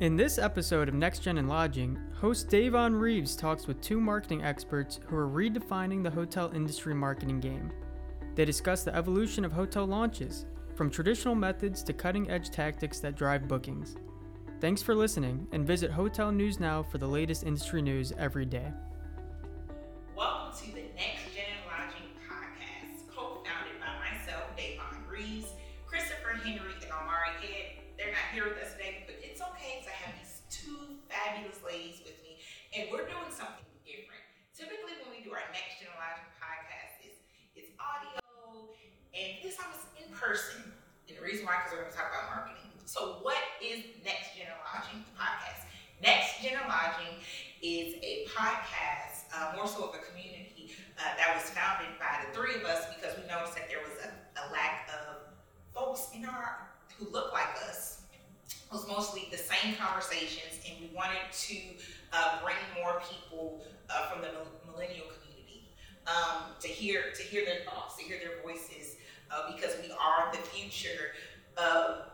In this episode of Next Gen in Lodging, host Davonne Reaves talks with two marketing experts who are redefining the hotel industry marketing game. They discuss the evolution of hotel launches, from traditional methods to cutting edge tactics that drive bookings. Thanks for listening, and visit Hotel News Now for the latest industry news every day. Podcast, uh, more so of a community uh, that was founded by the three of us because we noticed that there was a, a lack of folks in our who look like us. It was mostly the same conversations, and we wanted to uh, bring more people uh, from the millennial community um, to hear to hear their thoughts, to hear their voices, uh, because we are the future of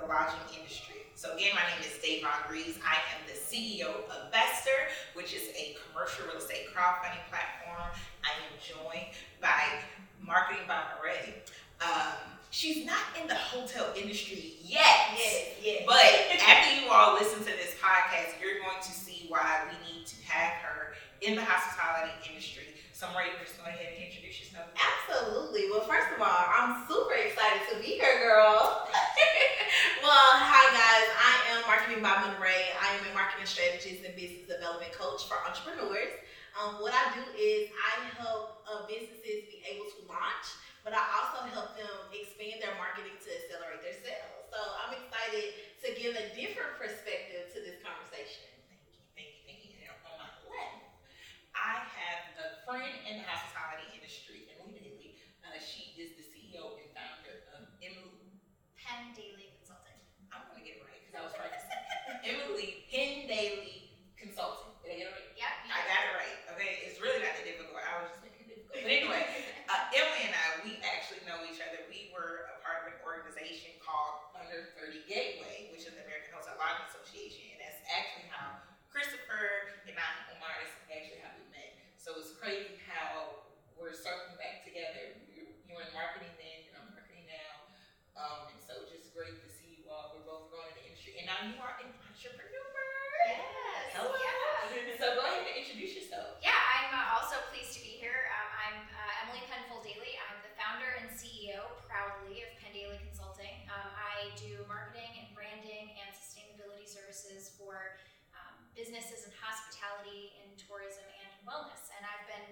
the lodging industry. So again, my name is Davonne Reaves. I am the CEO of Vester, which is a commercial real estate crowdfunding platform. I am joined by Marketing by Marae. Um, she's not in the hotel industry yet. Yes, yes. But after you all listen to this podcast, you're going to see why we need to have her in the hospitality industry. So Marie, just go ahead and introduce yourself. Absolutely. Well, first of all, I'm super excited to be here, girl. well, hi guys. I am Marketing by Monterey. I am a marketing strategist and business development coach for entrepreneurs. Um, what I do is I help uh, businesses be able to launch, but I also help them expand their marketing to accelerate their sales. So I'm excited to give a different perspective to this conversation. Thank you, thank you, thank you. And on my left, I have a friend in the hospitality industry, Emily Daly. Uh, she is the CEO and founder of Emily. Penn Daly Consulting. I'm gonna get it right because I was right. Emily Penn Daly Consulting. Did I get it right? Yep. I got it right. Okay, it's really not that difficult. I was just making it difficult. But anyway, uh, Emily and I, we actually know each other. We were a part of an organization called Under 30 Gateway, which is the American Hotel Lodging Association. And that's actually how Christopher and I, Omar, is actually how we met. So it's crazy how we're circling back together. You you were in marketing then, you're in marketing now. Um, and so just great to see you all. We're both growing in the industry. And now you are an entrepreneur. Yes. Hello. Yeah. So go ahead and introduce yourself. Yeah, I'm uh, also pleased to be here. Um, I'm uh, Emily Penfold Daly. I'm the founder and CEO, proudly, of Penn Daly Consulting. Um, I do marketing and branding and sustainability services for um, businesses in hospitality, in tourism, and wellness. And I've been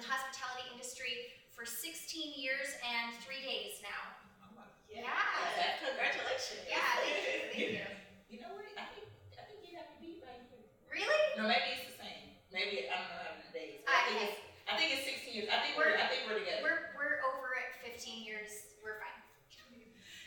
the hospitality industry for 16 years and three days now. Oh, wow. Yeah. Congratulations. Yeah, thank you. Thank you. You know what? I think I think you have to be right here. Really? No, maybe it's the same. Maybe I don't know how many days. but I think Okay. it's I think it's 16 years. I think we're I think we're together. We're, we're over at 15 years. We're fine.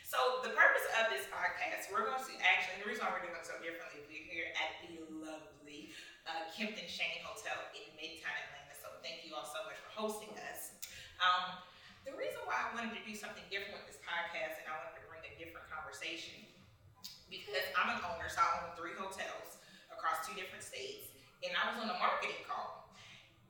So the purpose of this podcast, we're going to actually the reason why we're doing it so differently, we're here at the lovely uh, Kimpton Shane Hotel in Midtown Atlanta. So thank you all so much for hosting us. Um, the reason why I wanted to do something different with this podcast and I wanted to bring a different conversation because I'm an owner, so I own three hotels across two different states, and I was on a marketing call,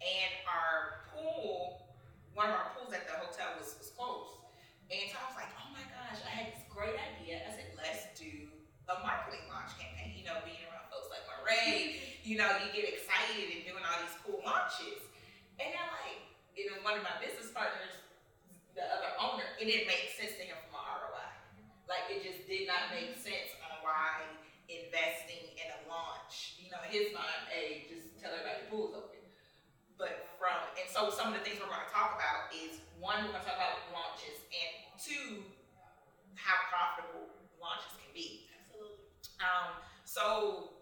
and our pool, one of our pools at the hotel was, was closed, and so I was like, oh my gosh, I had this great idea. I said, let's do a marketing launch campaign. You know, being around folks like Marae, mm-hmm. you know, you get excited and doing all these cool launches, and then like, you know, one of my business partners, the other owner, it didn't make sense to him from an ROI. Like it just did not make sense on why investing in a launch, you know, in his mind, hey, just tell everybody the pool's open. But from and so some of the things we're going to talk about is one, we're going to talk about launches, and two, how profitable launches can be. Absolutely. Um, so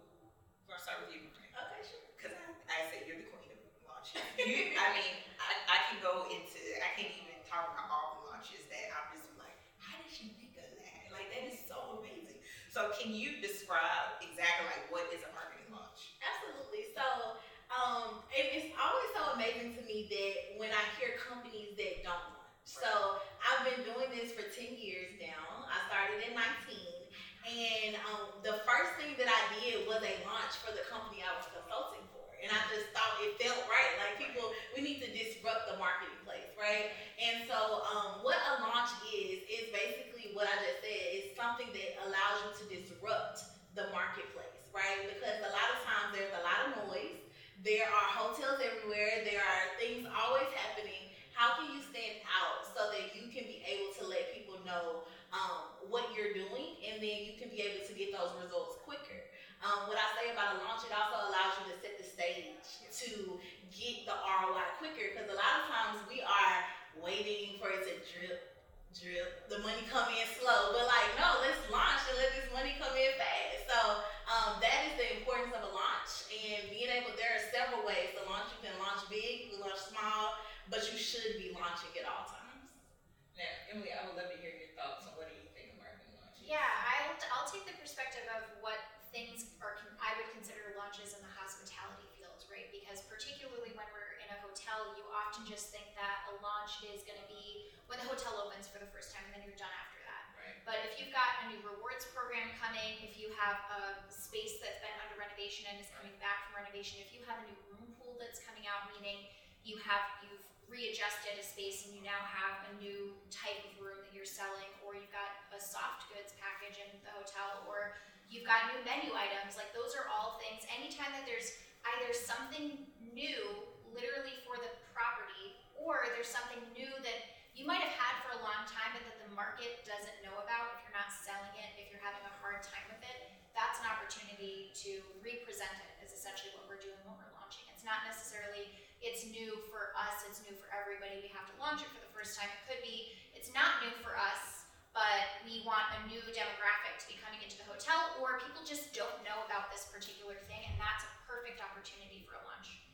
we're gonna start with you, Okay, sure. because I, I say you're the queen of launches. You, I mean, I, I can go into, I can't even talk about all the launches that I'm just like, how did you think of that? Like that is so amazing. So can you describe exactly like what is a marketing launch? Absolutely. So, um, it, it's always so amazing to me that when I hear companies that don't launch. So, I've been doing this for 10 years now. I started in 19. And um, the first thing that I did a launch for the company I was consulting for. And I just thought it felt right. Like people, we need to disrupt the marketplace, right? And so um, what a launch is, is basically what I just said. It's something that allows you to disrupt the marketplace, right? Because a lot of times there's a lot of noise. There are hotels everywhere. There are things always happening. How can you stand out so that you can be able to let people know um, what you're doing and then you can be able to get those results quicker? Um, what I say about a launch, it also allows you to set the stage to get the ROI quicker because a lot of times we are waiting for it to drip, drip, the money come in slow. But like, no, let's launch and let this money come in fast. So um, that is the importance of a launch and being able. There are several ways to launch. You can launch big, you can launch small, but you should be launching at all times. Now, Emily, I would love to hear your thoughts on what do you think of marketing launches? Yeah, I'll, I'll take the perspective of what things are con- I would consider launches in the hospitality field, right? Because particularly when we're in a hotel, you often just think that a launch is going to be when the hotel opens for the first time, and then you're done after that. Right. But if you've got a new rewards program coming, if you have a space that's been under renovation and is coming back from renovation, if you have a new room pool that's coming out, meaning you have you've readjusted a space and you now have a new type of room that you're selling, or you've got a soft goods package in the hotel, or you've got new menu items, like those are all things. Anytime that there's either something new, literally for the property, or there's something new that you might have had for a long time, but that the market doesn't know about if you're not selling it, if you're having a hard time with it, that's an opportunity to represent it, is essentially what we're doing when we're launching. It's not necessarily it's new for us, it's new for everybody, we have to launch it for the first time. It could be it's not new for us, but we want a new demographic to be coming into the hotel, or people just don't know about this particular thing, and that's a perfect opportunity for a launch.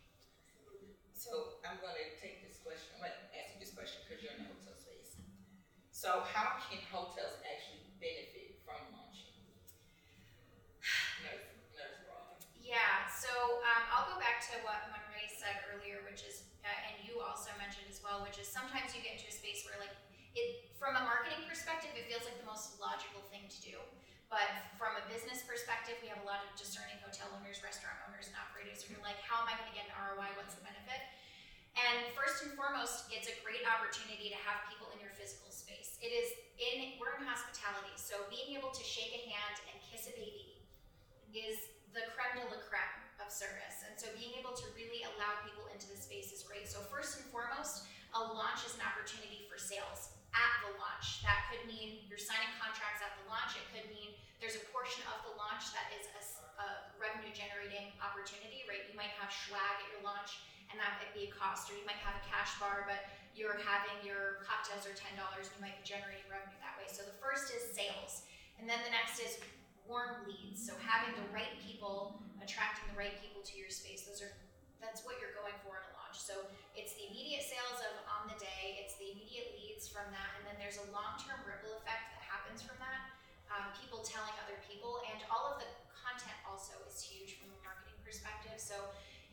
So I'm going to take this question. I'm going to ask you this question because you're in the hotel space. So how can hotels actually benefit from launching? Nurse, nurse Rob. Yeah, so um, I'll go back to what Monray said earlier, which is, uh, and you also mentioned as well, which is sometimes you get into a space where, like, it from a marketing perspective, it feels like the most logical thing to do. But from a business perspective, we have a lot of discerning hotel owners, restaurant owners, and operators who are like, how am I going to get an ROI? What's the benefit? And first and foremost, it's a great opportunity to have people in your physical space. It is in we're in hospitality, so being able to shake a hand and kiss a baby is the creme de la creme of service. So being able to really allow people into the space is great. So first and foremost, a launch is an opportunity for sales at the launch. That could mean you're signing contracts at the launch. It could mean there's a portion of the launch that is a, a revenue generating opportunity, right? You might have swag at your launch and that might be a cost, or you might have a cash bar, but you're having your cocktails are ten dollars, and you might be generating revenue that way. So the first is sales, and then the next is warm leads. So having the right people, attracting the right people to your space. Those are that's what you're going for in a launch. So it's the immediate sales of on the day, it's the immediate leads from that, and then there's a long-term ripple effect that happens from that. Um, people telling other people, and all of the content also is huge from a marketing perspective. So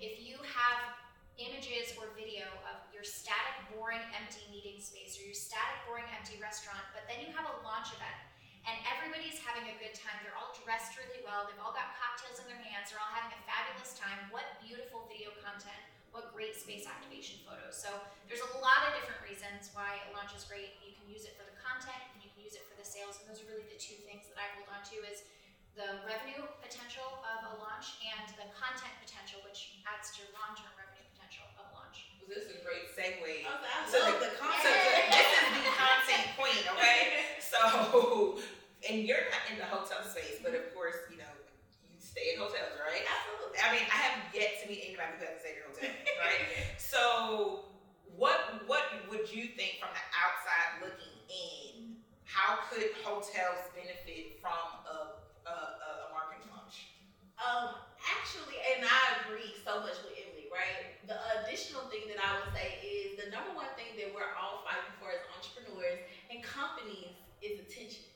if you have images or video of your static, boring, empty meeting space or your static, boring, empty restaurant, but then you have a launch event and everybody's having a good time. They're all dressed really well. They've all got cocktails in their hands. They're all having a fabulous time. What beautiful video content. What great space activation photos. So there's a lot of different reasons why a launch is great. You can use it for the content and you can use it for the sales. And those are really the two things that I hold on to is the revenue potential of a launch and the content potential, which adds to your long-term revenue potential of a launch. Well, this is a great segue. Oh, I So love the- the So concept. the- this is the content queen, okay? So, and you're not in the hotel space, but of course, you know, you stay in hotels, right? Absolutely. I mean, I have yet to meet anybody who hasn't stayed in a hotel, right? so, what what would you think from the outside looking in? How could hotels benefit from a a, a, a marketing launch? Um, actually, and I agree so much with Emily, right? The additional thing that I would say is the number one thing that we're all fighting for as entrepreneurs and companies is attention.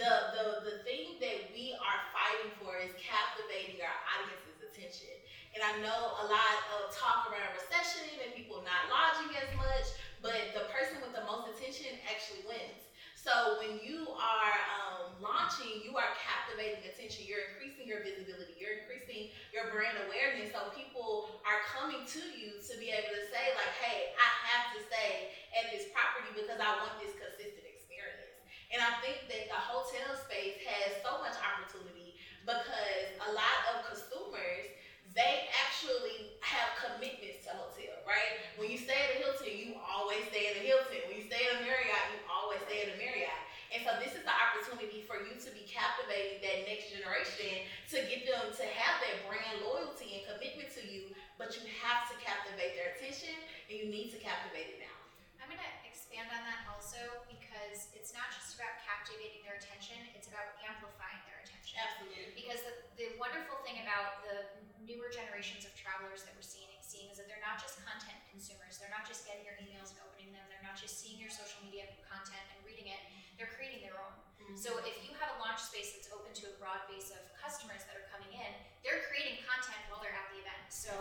The, the the thing that we are fighting for is captivating our audience's attention. And I know a lot of talk around recession and people not lodging as much, but the person with the most attention actually wins. So when you are um, launching launching, you are captivating attention. You're increasing your visibility. You're increasing your brand awareness. So people are coming to you to be able to say, like, hey, I have to stay at this property because I want this consistent experience. And I think that the hotel space has so much opportunity because a lot of consumers they actually have commitments to hotel, right? When you stay at a Hilton, you always stay at a Hilton. When you stay at a Marriott, you always stay at a Marriott. And so this is the opportunity for you to be captivating that next generation to get them to have that brand loyalty and commitment to you, but you have to captivate their attention and you need to captivate it now. I'm going to expand on that also because it's not just about captivating their attention, it's about amplifying their attention. Absolutely. Because the, the wonderful thing about the newer generations of travelers that we're seeing, seeing is that they're not just content consumers. They're not just getting your emails and opening them. They're not just seeing your social media content and reading it. They're creating their own. So if you have a launch space that's open to a broad base of customers that are coming in, they're creating content while they're at the event. So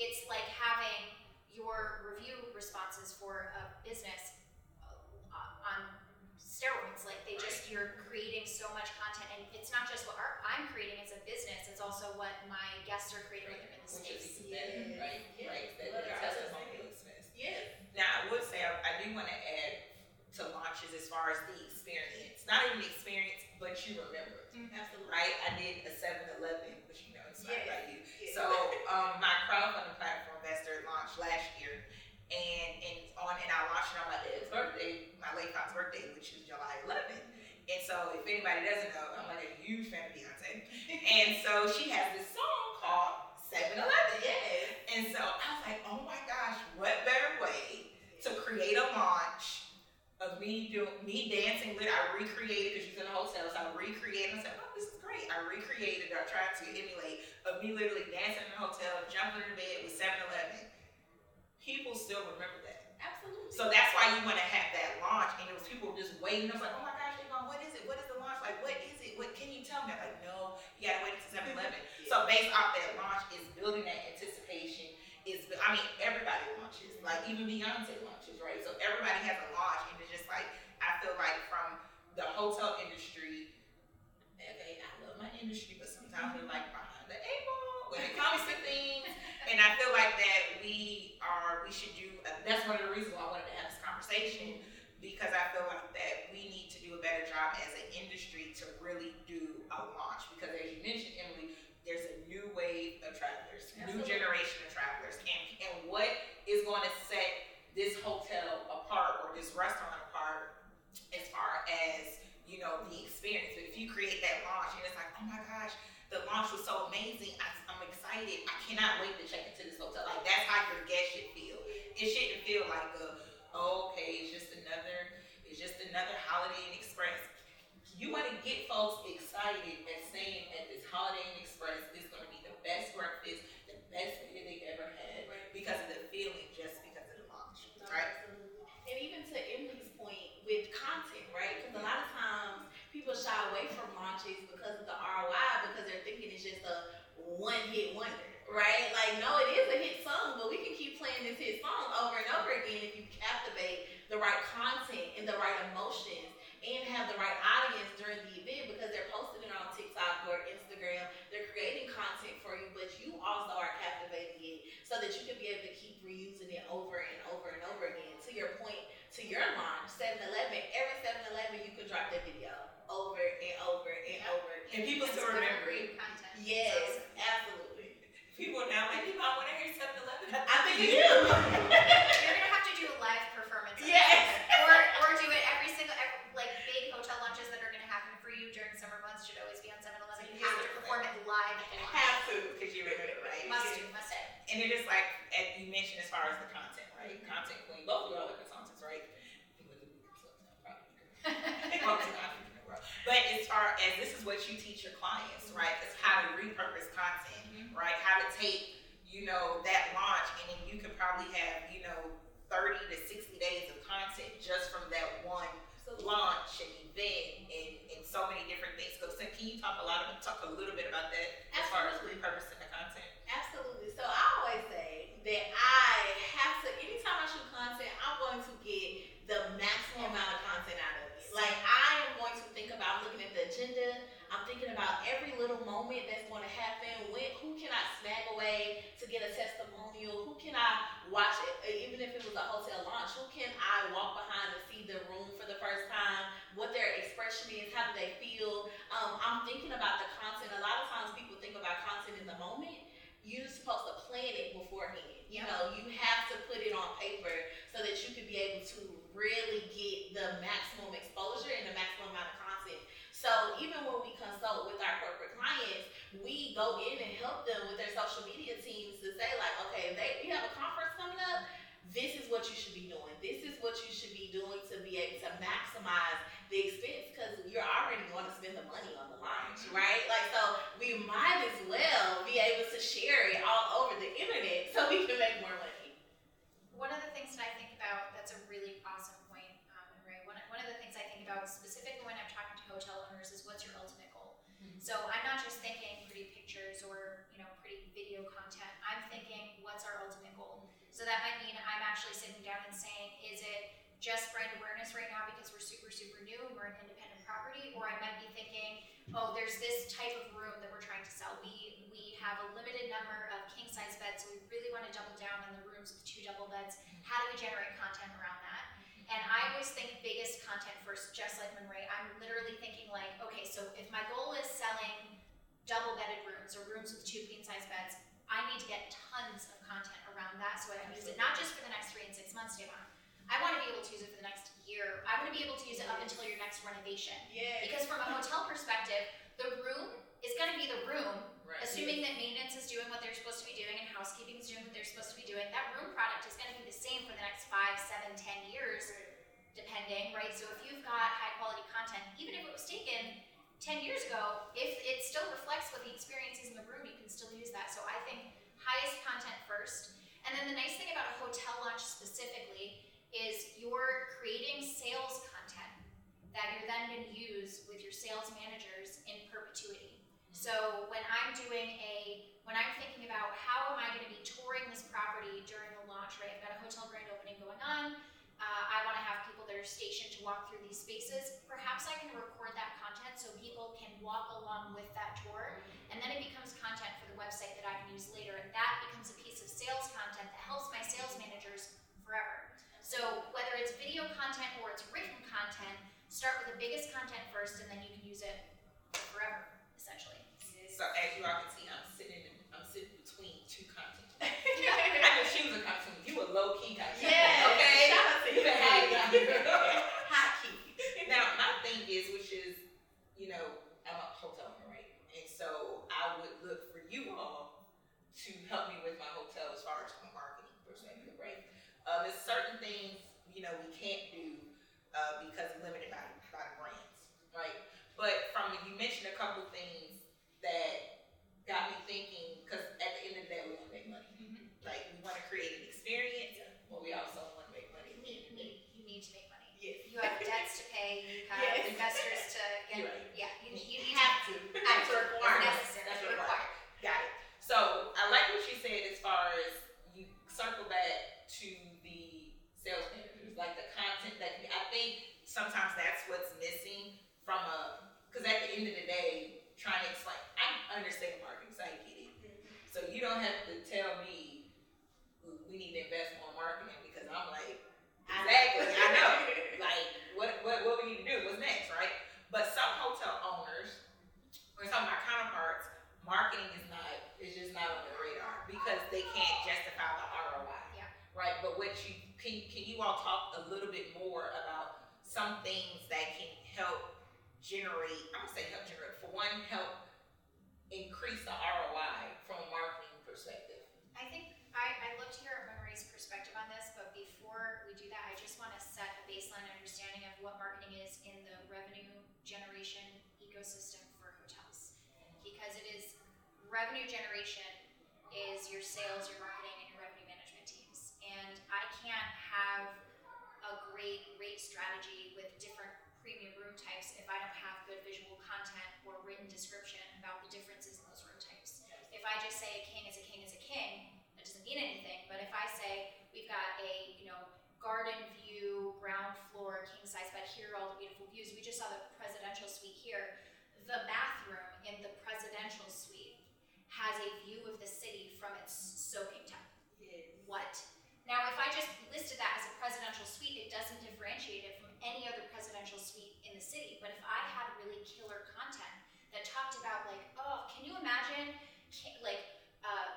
it's like having your review responses for a business uh, on steroids. Like they just you're creating so much content, and it's not just what our, I'm creating as a business; it's also what my guests are creating when they're in the Which is space. even better, Yes. right? Yes. Right. That, What that are others testimonial experience. Yes. Now, I would say I, I do want to add to launches as far as the experience. Not even the experience, but you remember it, Absolutely. right? I did a 7-Eleven, which you know inspired Yes. by you. Yes. So um, my crowdfunding platform investor launched last year, and and on and I launched it on my dad's birthday, my late father's birthday, which is July 11th. And so if anybody doesn't know, I'm like a huge fan of Beyonce, and so she has this song called 7-Eleven. Yes. And so I was like, oh my gosh, what better way to create a launch of me doing me dancing with I recreated because she's in a hotel, so I recreated I said, Oh, this is great. I recreated I tried to emulate of me literally dancing in a hotel, jumping in the bed with 7-Eleven. People still remember that. Absolutely. So that's why you want to have that launch, and it was people just waiting. I was like, oh my gosh, they're going, what is it? What is the launch? Like, what is it? What can you tell me? I'm like, no, you gotta wait until 7 Eleven. So based off that launch is building that anticipation. Is I mean, everybody launches, like even Beyonce launches, right? So everybody has a launch, and it's just like I feel like from the hotel industry. Okay, I love my industry, but sometimes we're like behind the eight ball when it comes to things. And I feel like that we are, we should do, that's one of the reasons why I wanted to have this conversation because I feel like that we need to do a better job as an industry to really do a launch. Because as you mentioned, Emily, there's a new wave of travelers, new generation of travelers. And, and what is going to set this hotel apart or this restaurant apart as far as, you know, the experience. But if you create that launch and it's like, oh my gosh, the launch was so amazing. I, I'm excited. I cannot wait to check into this hotel. Like that's how your guest should feel. It shouldn't feel like a, oh, okay, it's just another, it's just another Holiday Inn Express. You want to get folks excited and saying at this Holiday Inn Express is going to be the best breakfast, the best dinner they've ever had because of the feeling, just because of the launch, No, right? absolutely. And even to Emily's point with content, right? Because a lot of times people shy away from launches because of the ROI because they're thinking it's just a one hit wonder, right? Like, no, it is a hit song, but we can keep playing this hit song over and over again if you captivate the right content and the right emotions and have the right audience during the event because they're posting it on TikTok or Instagram. They're creating content for you, but you also are captivating it so that you can be able to keep reusing it over and over and over again. To your point, to your launch, 7-Eleven, every 7-Eleven you could drop that video over and over and over And again. people still remember it. content. Yes, absolutely. People now like, people, I want to hear 7 Eleven. I think you do. You're gonna have to do a live performance. Yes. Or or do it every single every, like big hotel lunches that are gonna happen for you during summer months should always be on 7-Eleven. You have to perform it live at the launch. have to because you remember it, right? Must do, must do. And it is like, as you mentioned, as far as the content, right? Content queen. Both of y'all are consultants, right? You look at me, consultant, I'm proud of you. Well, to God, in the world. But as far as this is what you teach your clients, right? It's how to repurpose content, right? How to take, you know, that launch and then you could probably have, you know, 30 to 60 days of content just from that one launch and event and, and so many different things. So, so can you talk a lot of talk a little bit about that as far as Absolutely. repurposing the content? Absolutely. So I always say that I have to, anytime I shoot content, I'm going to get the maximum amount of content out of it. Like I am going to think about looking at the agenda, watch it, uh, even if it was a hotel launch, who can I walk behind to see the room for the first time, what their expression is, how do they feel? Um, I'm thinking about the content. A lot of times people think about content in the moment. You're supposed to plan it beforehand. You Yeah. know, you have to put it on paper so that you can be able to really get the maximum exposure and the maximum amount of content. So even when we consult with our corporate clients, we go in and help them with their social media teams to say like, okay, if they we have a conference coming up, this is what you should be doing. This is what you should be doing to be able to maximize the expense because you're already going to spend the money on the launch, right? Like so we might as well be able to share it all over the internet so we can make more money. One of the things that I think about that's a really awesome point, um, Ray. One, one of the things I think about specifically when I'm talking to hotel owners is what's your ultimate goal. So I'm not just thinking pretty pictures or you know pretty video content. I'm thinking what's our ultimate goal. So that might mean I'm actually sitting down and saying, is it just brand awareness right now because we're super super new and we're an independent property, or I might be thinking, oh, there's this type of room that we're trying to sell. We we have a limited number of king size beds, so we really want to double down on the rooms with two double beds. How do we generate content around that? And I always think biggest content first, just like Monray. I'm literally thinking like, okay, so if my goal is selling double bedded rooms or rooms with two queen size beds, I need to get tons of content around that so I can use it not just for the next three and six months, Devon. I want to be able to use it for the next year. I want to be able to use it up until your next renovation. Yeah. Because from a hotel perspective, the room is going to be the room Assuming that maintenance is doing what they're supposed to be doing and housekeeping is doing what they're supposed to be doing, that room product is going to be the same for the next five, seven, ten years, depending, right? So if you've got high quality content, even if it was taken ten years ago, if it still reflects what the experience is in the room, you can still use that. So I think highest content first. And then the nice thing about a hotel launch specifically is you're creating sales content that you're then going to use with your sales managers in perpetuity. So when I'm doing a, when I'm thinking about how am I going to be touring this property during the launch, right? I've got a hotel grand opening going on. Uh, I want to have people that are stationed to walk through these spaces. Perhaps I can record that content so people can walk along with that tour, and then it becomes content for the website that I can use later, and that becomes a piece of sales content that helps my sales managers forever. So whether it's video content or it's written content, start with the biggest content first, and then you can use it forever, essentially. So as you all can see, I'm sitting in, I'm sitting between two content. I can choose a content. You a low key content. Yeah. Okay. Shout out to You you. can have it down here. Hot key. Now my thing is, which is, you know, I'm a hotel owner, right? And so I would look for you all to help me with my hotel as far as from a marketing perspective, right? Uh, there's certain things, you know, we can't do uh, because we're limited by, by the brands, right? But from you mentioned a couple things that got me thinking, because at the end of the day, we want to make money. Like we want to create an experience, but we also want to make money. at the end of the day. You need to make money. Yes. You have debts to pay. You have Yes. investors to get. You're right. Yeah, you, you You need have to. That's a It's requirement. necessary. That's a Required. requirement. Got it. So I like what you said as far as you circle back to the sales managers, like the content that I think sometimes that's what's missing from a because at the end of the day, trying to explain, I understand marketing, so I get it. So you don't have to tell me we need to invest more in marketing because I'm like, exactly, I know. Like what what what we need to do, what's next, right? But some hotel owners or some of my counterparts, marketing is not is just not on their radar because they can't justify the ROI. Yeah. Right. But what you can can you all talk a little bit more about some things that can help generate I'm gonna say help generate for one, help increase the ROI from a marketing perspective. I think I, I'd love to hear Monray's perspective on this, but before we do that, I just want to set a baseline understanding of what marketing is in the revenue generation ecosystem for hotels. Because it is revenue generation is your sales, your marketing, and your revenue management teams. And I can't have a great rate strategy with different room types if I don't have good visual content or written description about the differences in those room types. If I just say a king is a king is a king, that doesn't mean anything. But if I say we've got a you know garden view, ground floor, king size bed, here are all the beautiful views. We just saw the presidential suite here. The bathroom in the presidential suite has a view of the city from its soaking tub. What? Now, if I just listed that as a presidential suite, it doesn't differentiate it from any other presidential suite the city. But if I had really killer content that talked about, like, oh, can you imagine, like, uh,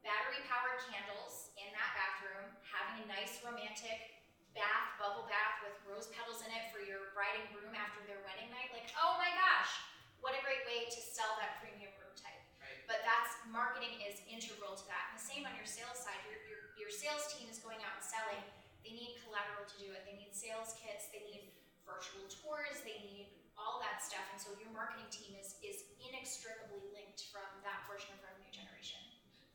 battery powered candles in that bathroom, having a nice romantic bath, bubble bath with rose petals in it for your bride and groom after their wedding night? Like, oh my gosh, what a great way to sell that premium room type. Right. But that's marketing is integral to that. And the same on your sales side. Your, your, your sales team is going out and selling. They need collateral to do it. They need sales kits. They need virtual tours. They need all that stuff. And so your marketing team is is inextricably linked from that portion of revenue generation.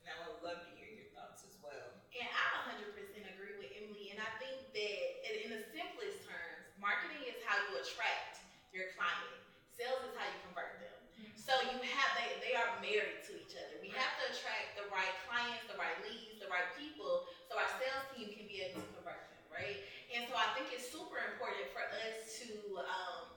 And I would love to hear your thoughts as well. And I 100% agree with Emily. And I think that in in the simplest terms, marketing is how you attract your client. Sales is how you convert them. So you have they they are married to each other. We have to attract the right clients, the right leads, the right people, so our sales team can be able to convert them, right? And so I think it's super important for us to um,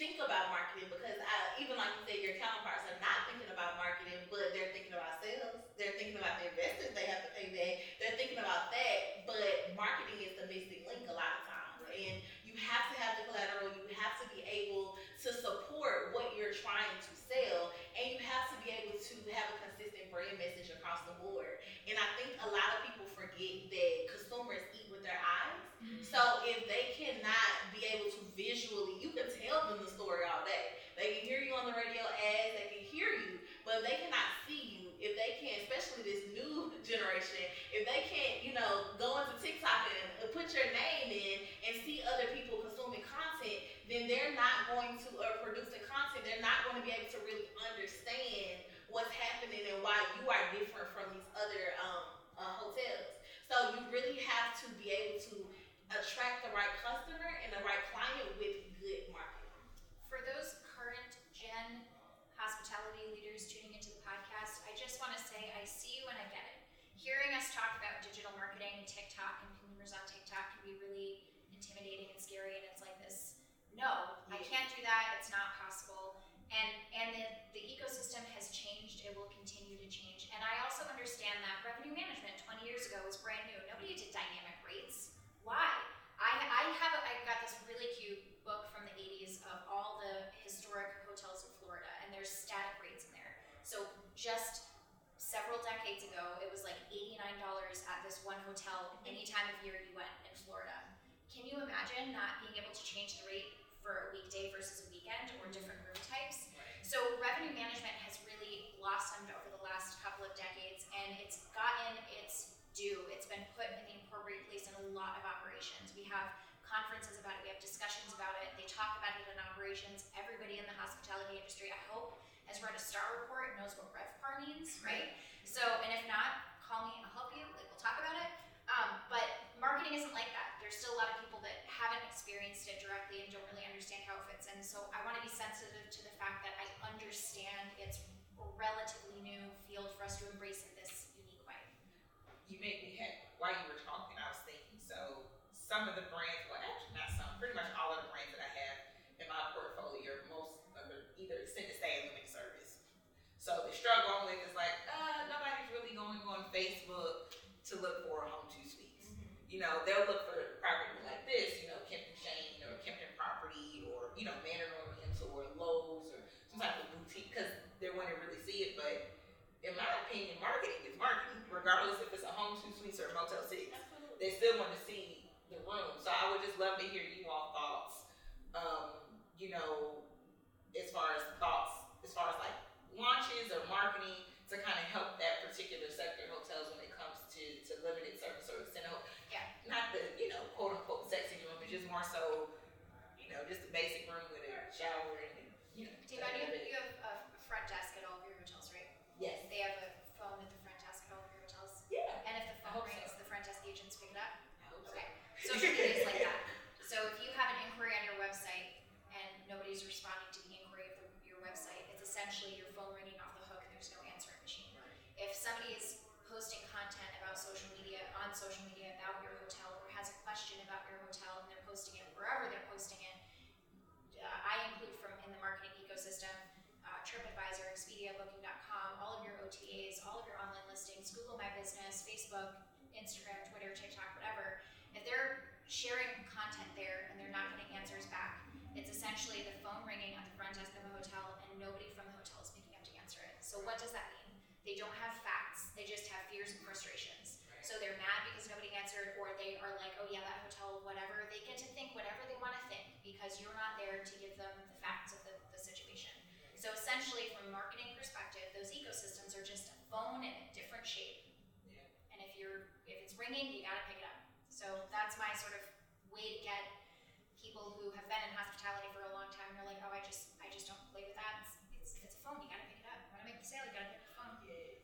think about marketing because I, even like you said, your counterparts are not thinking about marketing, but they're thinking about sales. They're thinking about the investors they have to pay back. They're thinking about that, but marketing is the missing link a lot of times. And you have to have the collateral. You have to be able to support what you're trying to sell, and you have to be able to have a consistent brand message across the board. And I think a lot of people forget that consumers eat with their eyes. So if they cannot be able to visually, you can tell them the story all day. They can hear you on the radio ads, they can hear you, but if they cannot see you, if they can't, especially this new generation, if they can't, you know, go into TikTok and put your name in and see other people consuming content, then they're not going to, or producing content, they're not going to be able to really understand what's happening and why you are different from these other um, uh, hotels. So you really have to be able to attract the right customer and the right client with good marketing. For those current gen hospitality leaders tuning into the podcast, I just want to say I see you and I get it. Hearing us talk about digital marketing and TikTok and consumers on TikTok can be really intimidating and scary, and it's like this. No, I can't do that. It's not possible. And and the, the ecosystem has changed. It will continue to change. And I also understand that revenue management 20 years ago was brand new. Nobody did dynamic rates. Why? I, I have a, I got this really cute book from the 80s of all the historic hotels in Florida, and there's static rates in there. So just several decades ago, it was like $89 at this one hotel any time of year you went in Florida. Can you imagine not being able to change the rate for a weekday versus a weekend or different room types? So revenue management has really blossomed over the last couple of decades, and it's gotten its due. It's been put in the appropriate place in a lot of operations. We have conferences about it. We have discussions about it. They talk about it in operations. Everybody in the hospitality industry, I hope, has read a star report and knows what RevPAR means, right? So, and if not, call me. And I'll help you. Like we'll talk about it. Um, but marketing isn't like that. There's still a lot of people that haven't experienced it directly and don't really understand how it fits in. So I want to be sensitive to the fact that I understand it's a relatively new field for us to embrace in this unique way. You made me happy. While you were talking, I was thinking, so some of the brands, well, actually not some, pretty much all of the brands that I have in my portfolio, most of them either extended stay or limited service. So the struggle I'm with is like, uh, nobody's really going on Facebook to look for a Home2 Suites. You know, they'll look for property like this, you know, Kimpton Shane or Kimpton Property or, you know, Mandarin Oriental or Loews or some type of boutique because they're wanting to really see it. But in my opinion, marketing is marketing, regardless if They still want to see the room. So I would just love to hear you all thoughts. Um, you know, as far as thoughts, as far as like launches or marketing to kind of help that particular sector hotels when it comes to, to limited service or extended. Yeah. Not the, you know, quote unquote sexy room, but just more so, you know, just a basic room with a shower and, you know. Devon, you have, you have a front desk at all of your hotels, right? Yes. They have a phone at the front desk at all of your hotels. Yeah. And if the I phone hope so. rings, the front desk agents pick it up? I hope so. Okay. Social media is like that. So if you have an inquiry on your website and nobody's responding to the inquiry of the, your website, it's essentially your phone ringing off the hook and there's no answering machine. If somebody is posting content about social media on social media about your hotel or has a question about your hotel and they're posting it wherever they're posting it, uh, I include from in the marketing ecosystem uh, TripAdvisor, Expedia, Booking.com, all of your OTAs, all of your online listings, Google My Business, Facebook, Instagram, Twitter, TikTok, whatever, if they're sharing content there and they're not getting answers back, it's essentially the phone ringing at the front desk of a hotel and nobody from the hotel is picking up to answer it. So what does that mean? They don't have facts, they just have fears and frustrations. So they're mad because nobody answered, or they are like, oh yeah, that hotel, whatever. They get to think whatever they want to think because you're not there to give them the facts of the, the situation. So essentially, from a marketing perspective, those ecosystems are just a phone in a different shape. And if you're if it's ringing, you gotta pick it up. So that's my sort of way to get people who have been in hospitality for a long time. They're like, oh, I just I just don't play with that. It's it's, it's a phone. You gotta pick it up. You wanna make the sale, you gotta pick up the phone. Yes.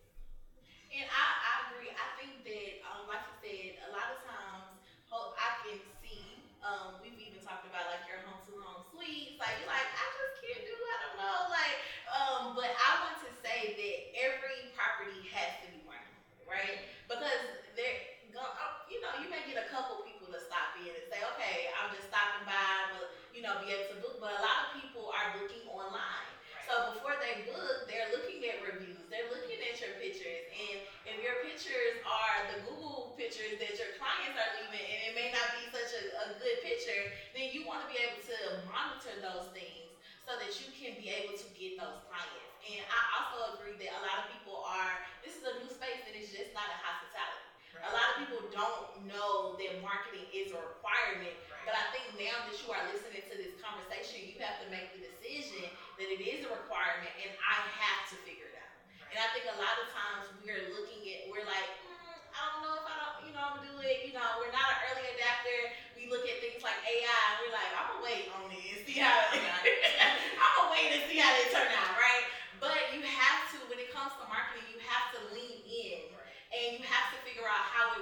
And I, I agree. I think that, um, like you said, a lot of times, ho- I can see, um, we've even talked about like your home to home suites. Like, you're like, I just can't do, I don't know. Like, um, but I want to say that every property has to be marketed, right? Because there, go, uh, you know, you may get a couple people to stop in and say, okay, I'm just stopping by, but, you know, be able to book. But a lot of people are booking online. So before they book, they're looking at reviews, they're looking at your pictures, and if your pictures are the Google pictures that your clients are leaving, and it may not be such a, a good picture, then you want to be able to monitor those things so that you can be able to get those clients. And I also agree that a lot of people are, this is a new space and it's just not a hospitality. A lot of people don't know that marketing is a requirement but I think now that you are listening to this conversation, you have to make the decision that it is a requirement and I have to figure it out. And I think a lot of times we're looking at, we're like, mm, I don't know if I don't, you know, I'm gonna do it. You know, we're not an early adapter. We look at things like AI and we're like, I'm gonna wait on it and see how, I'm gonna wait and see how they turn out, right? But you have to, when it comes to marketing, you have to lean in and you have to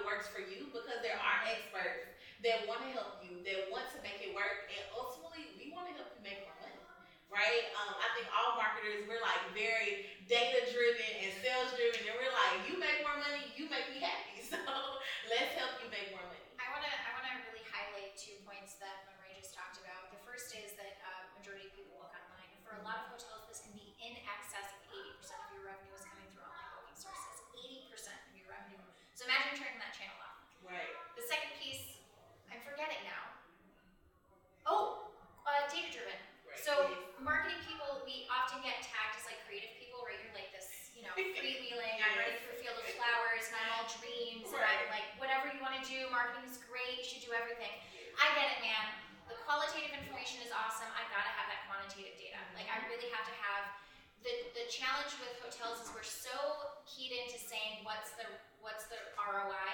works for you because there are experts that want to help you, that want to make it work, and ultimately we want to help you make more money, right? Um, I think all marketers we're like very data driven and sales driven, and we're like, you make more money, you make me happy. So let's help you make more money. I wanna I wanna really highlight two points that Monterey just talked about. The first is that uh, majority of people look online. And for a lot of hotels, this can be in excess of 80% of your revenue is coming through online booking sources. 80% of your revenue. So imagine turning that channel off. Right. The second piece, I'm forgetting now. Oh, uh, data driven. So marketing people, we often get tagged as like creative people, right? You're like this, you know, freewheeling. I'm running through a field of flowers, and I'm all dreams, and I'm like, whatever you want to do, marketing is great. You should do everything. I get it, man. The qualitative information is awesome. I gotta have that quantitative data. Like I really have to have. The, challenge with hotels is we're so keyed into saying what's the what's the ROI.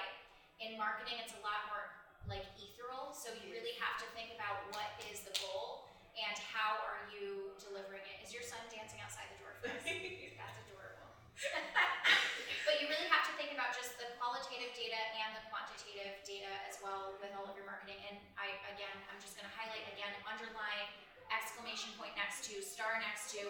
In marketing, it's a lot more like ethereal. So you really have to think about what is the goal and how are you delivering it. Is your son dancing outside the door for us? That's adorable. but you really have to think about just the qualitative data and the quantitative data as well with all of your marketing. And I again, I'm just going to highlight again, underline, exclamation point next to, star next to.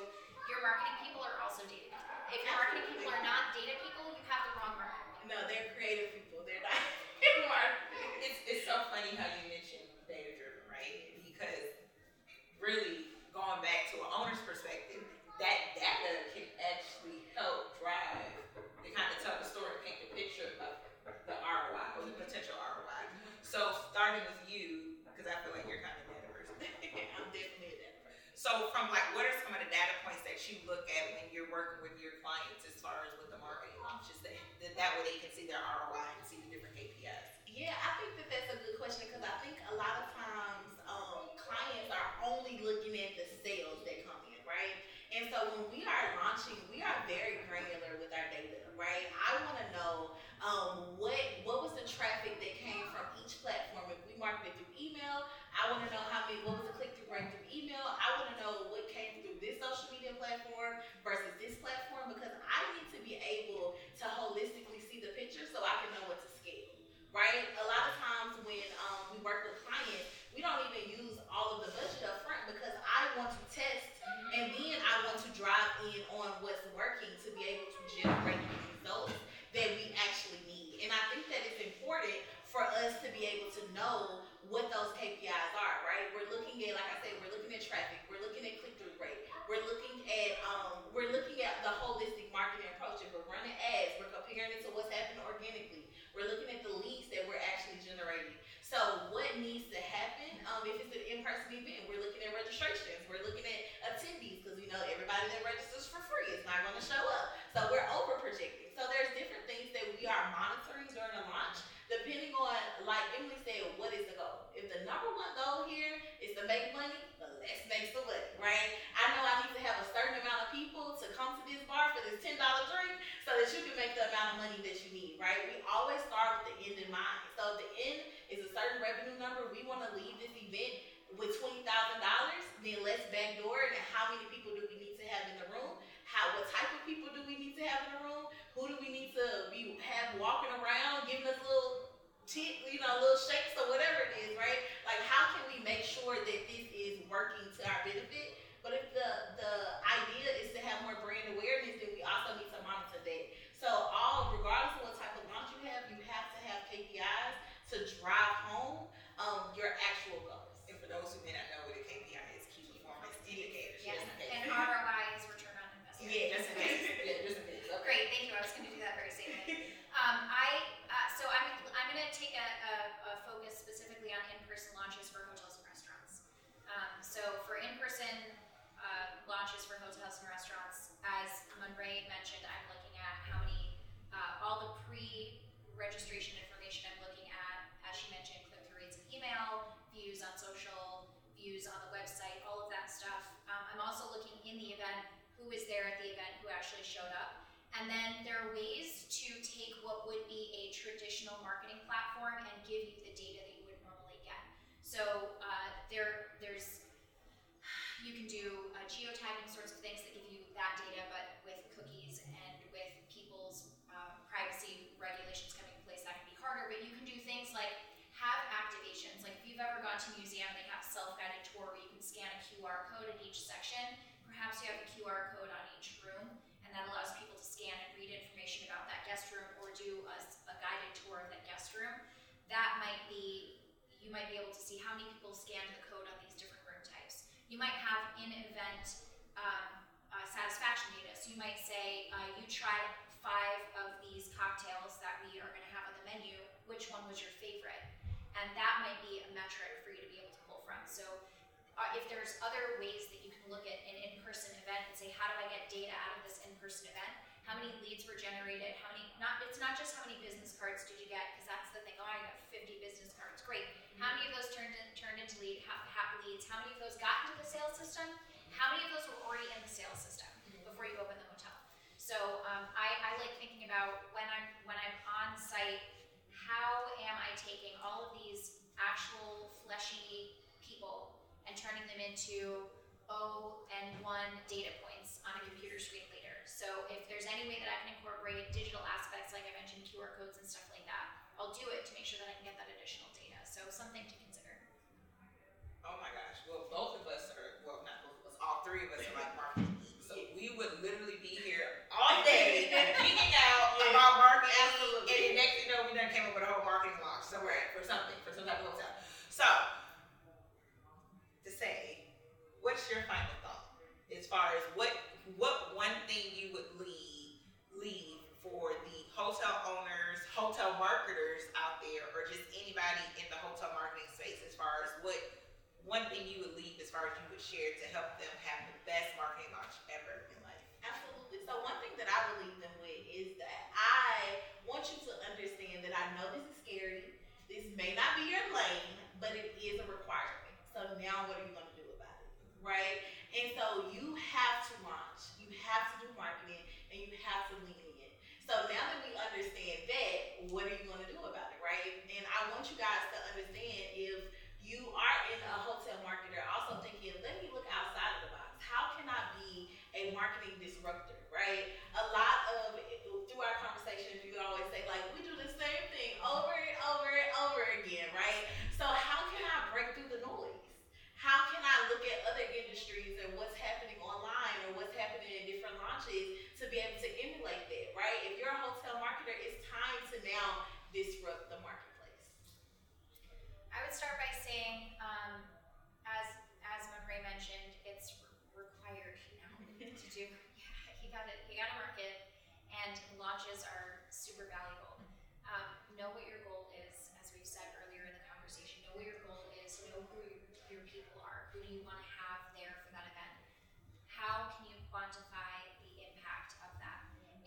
Your marketing people are also data people. If your marketing people are not data people, you have the wrong marketing. No, they're creative people. They're not marketing. It's, it's so funny how you mentioned data driven, right? Because really, going back to an owner's perspective, that data can actually help drive to kind of tell the story, paint the picture of the ROI or the potential ROI. So starting with you, So from like, what are some of the data points that you look at when you're working with your clients as far as with the marketing launches that, that, that way they can see their ROI and see the different KPIs? Yeah, I think that that's a good question because I think a lot of times um, clients are only looking at the sales that come in, right? And so when we are launching, we are very granular with our data, right? I want to know um, what what was the traffic that came from each platform. If we marketed through email, I want to know how many. What was the click through rate through email? I want to know what came through this social media platform versus this platform because I need to not going to show up. So we're over projecting. So there's different things that we are monitoring during the launch, depending on, like Emily said, what is the goal? If the number one goal here is to make money, well, let's make some money, right? I know I need to have a certain amount of people to come to this bar for this $10 drink so that you can make the amount of money that you need, right? We always start with the end in mind. So if the end is a certain revenue number, we want to leave this event with $20,000, then let's backdoor it and how many people do we need to have in the room? How, what type of people do we need to have in the room? Who do we need to be have walking around, giving us little tip, you know, little shakes or whatever it is, right? Like, how can we make sure that this is working to our benefit? But if the the idea is to have more brand awareness, then we also need to monitor that. So, all regardless of what type of launch you have, you have to have KPIs to drive home um, your actual goals. And for those who may not know what a KPI is, key performance indicators. Yes, just in case. and ROI is return on investment. Yeah. Just in case. Yeah, just in case. Okay. Great, thank you. I was going to do that very same thing. Um, I uh, so I'm I'm going to take a, a, a focus specifically on in-person launches for hotels and restaurants. Um, so for in-person uh, launches for hotels and restaurants, as Monray mentioned, I'm looking at how many uh, all the pre-registration information. I'm looking at, as she mentioned, click-through rates of email, views on social, views on the website, all of that stuff. Um, I'm also looking in the event who was there at the event, who actually showed up. And then there are ways to take what would be a traditional marketing platform and give you the data that you would normally get. So uh, there, there's you can do uh, geotagging sorts of things that give you that data, but with cookies and with people's uh, privacy regulations coming in place, that can be harder. But you can do things like have activations. Like if museum, they have self-guided tour where you can scan a QR code at each section. Perhaps you have a QR code on each room, and that allows people to scan and read information about that guest room or do a, a guided tour of that guest room. That might be you might be able to see how many people scanned the code on these different room types. You might have in-event um, uh, satisfaction data. So you might say uh, you tried five of these cocktails that we are going to have on the menu. Which one was your favorite? And that might be a metric for you to be able to pull from. So uh, if there's other ways that you can look at an in-person event and say, how do I get data out of this in-person event? How many leads were generated? How many? Not it's not just how many business cards did you get because that's the thing. Oh, I got 50 business cards. Great. How many of those turned in, turned into lead ha, leads? How many of those got into the sales system? How many of those were already in the sales system before you open the hotel? So um, I, I like thinking about when I'm when I'm on site. How am I taking all of these actual fleshy people and turning them into O and one data points on a computer screen later? So if there's any way that I can incorporate digital aspects, like I mentioned, QR codes and stuff like that, I'll do it to make sure that I can get that additional data. So something to consider. Oh my gosh. Well, both of us are, well, not both of us, all three of us are like marketing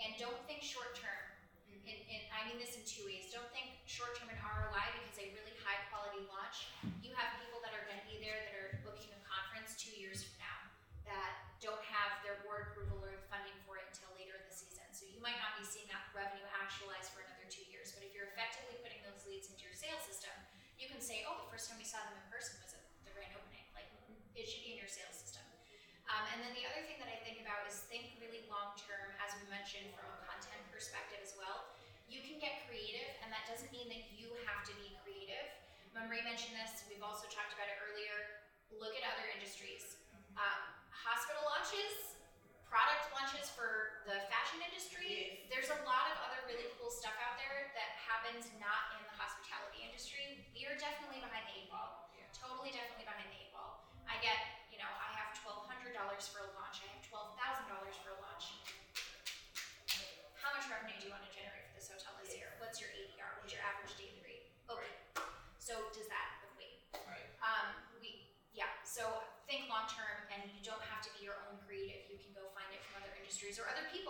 and don't think short term. And, and, I mean this in two ways. Don't think short term and ROI because a really high quality launch, you have people that are going to be there that are booking a conference two years from now that don't have their board approval or funding for it until later in the season. So you might not be seeing that revenue actualized for another two years. But if you're effectively putting those leads into your sales system, you can say, oh, the first time we saw them in person was at the grand opening. Like it should be in your sales system. Um, and then the other thing mentioned from a content perspective as well, you can get creative, and that doesn't mean that you have to be creative. Marie mentioned this, we've also talked about it earlier. Look at other industries. Mm-hmm. Um, hospital launches, product launches for the fashion industry. Yes. There's a lot of other really cool stuff out there that happens not in the hospitality industry. We are definitely behind the eight ball. Yeah. Totally, definitely behind the eight ball. I get, you know, I have $1,200 for a or other people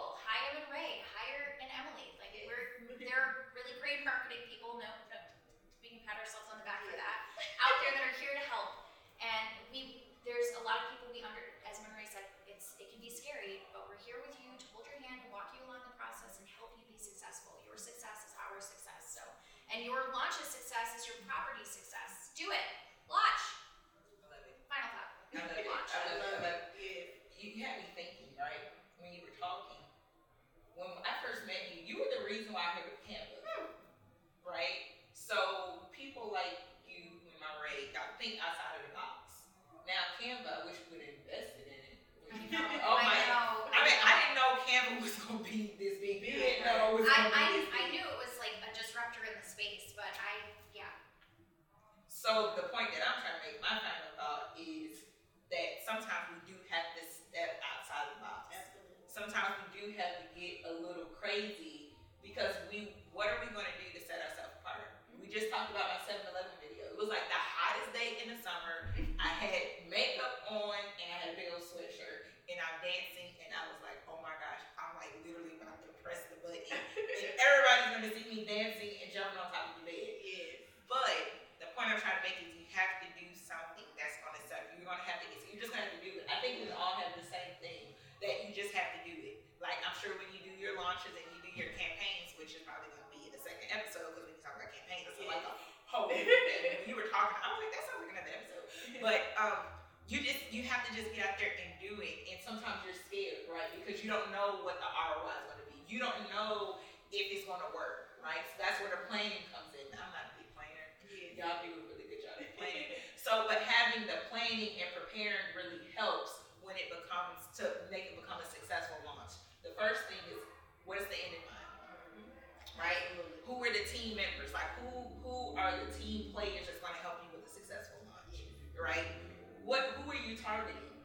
retargeting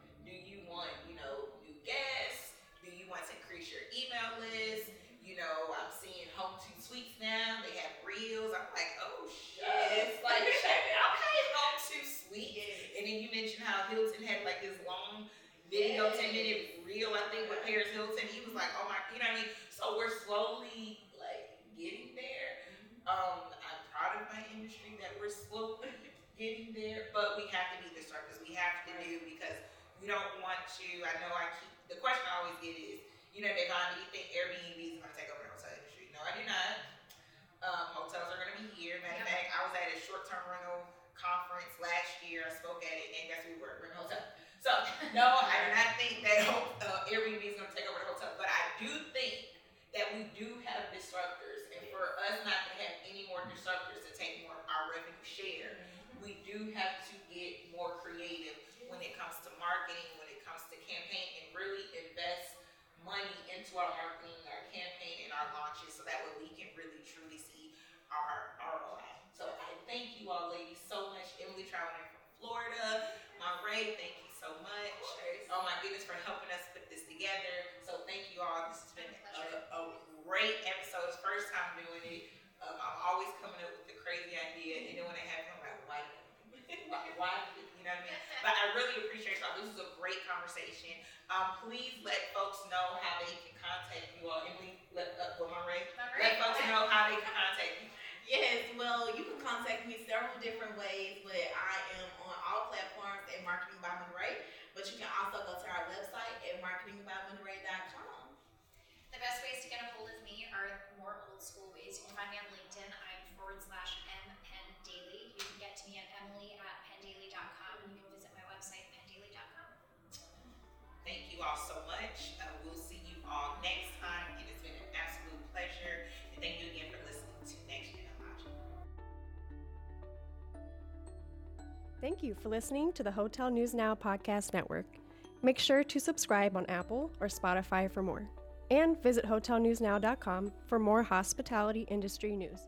For helping us put this together. So thank you all. This has been a, a great episode. It's first time doing it. Um, I'm always coming up with the crazy idea, and then when it happens, I'm like, why? why, why? You know what I mean? But I really appreciate y'all. This was a great conversation. Um, please Thank you for listening to the Hotel News Now Podcast Network. Make sure to subscribe on Apple or Spotify for more. And visit hotelnewsnow.com for more hospitality industry news.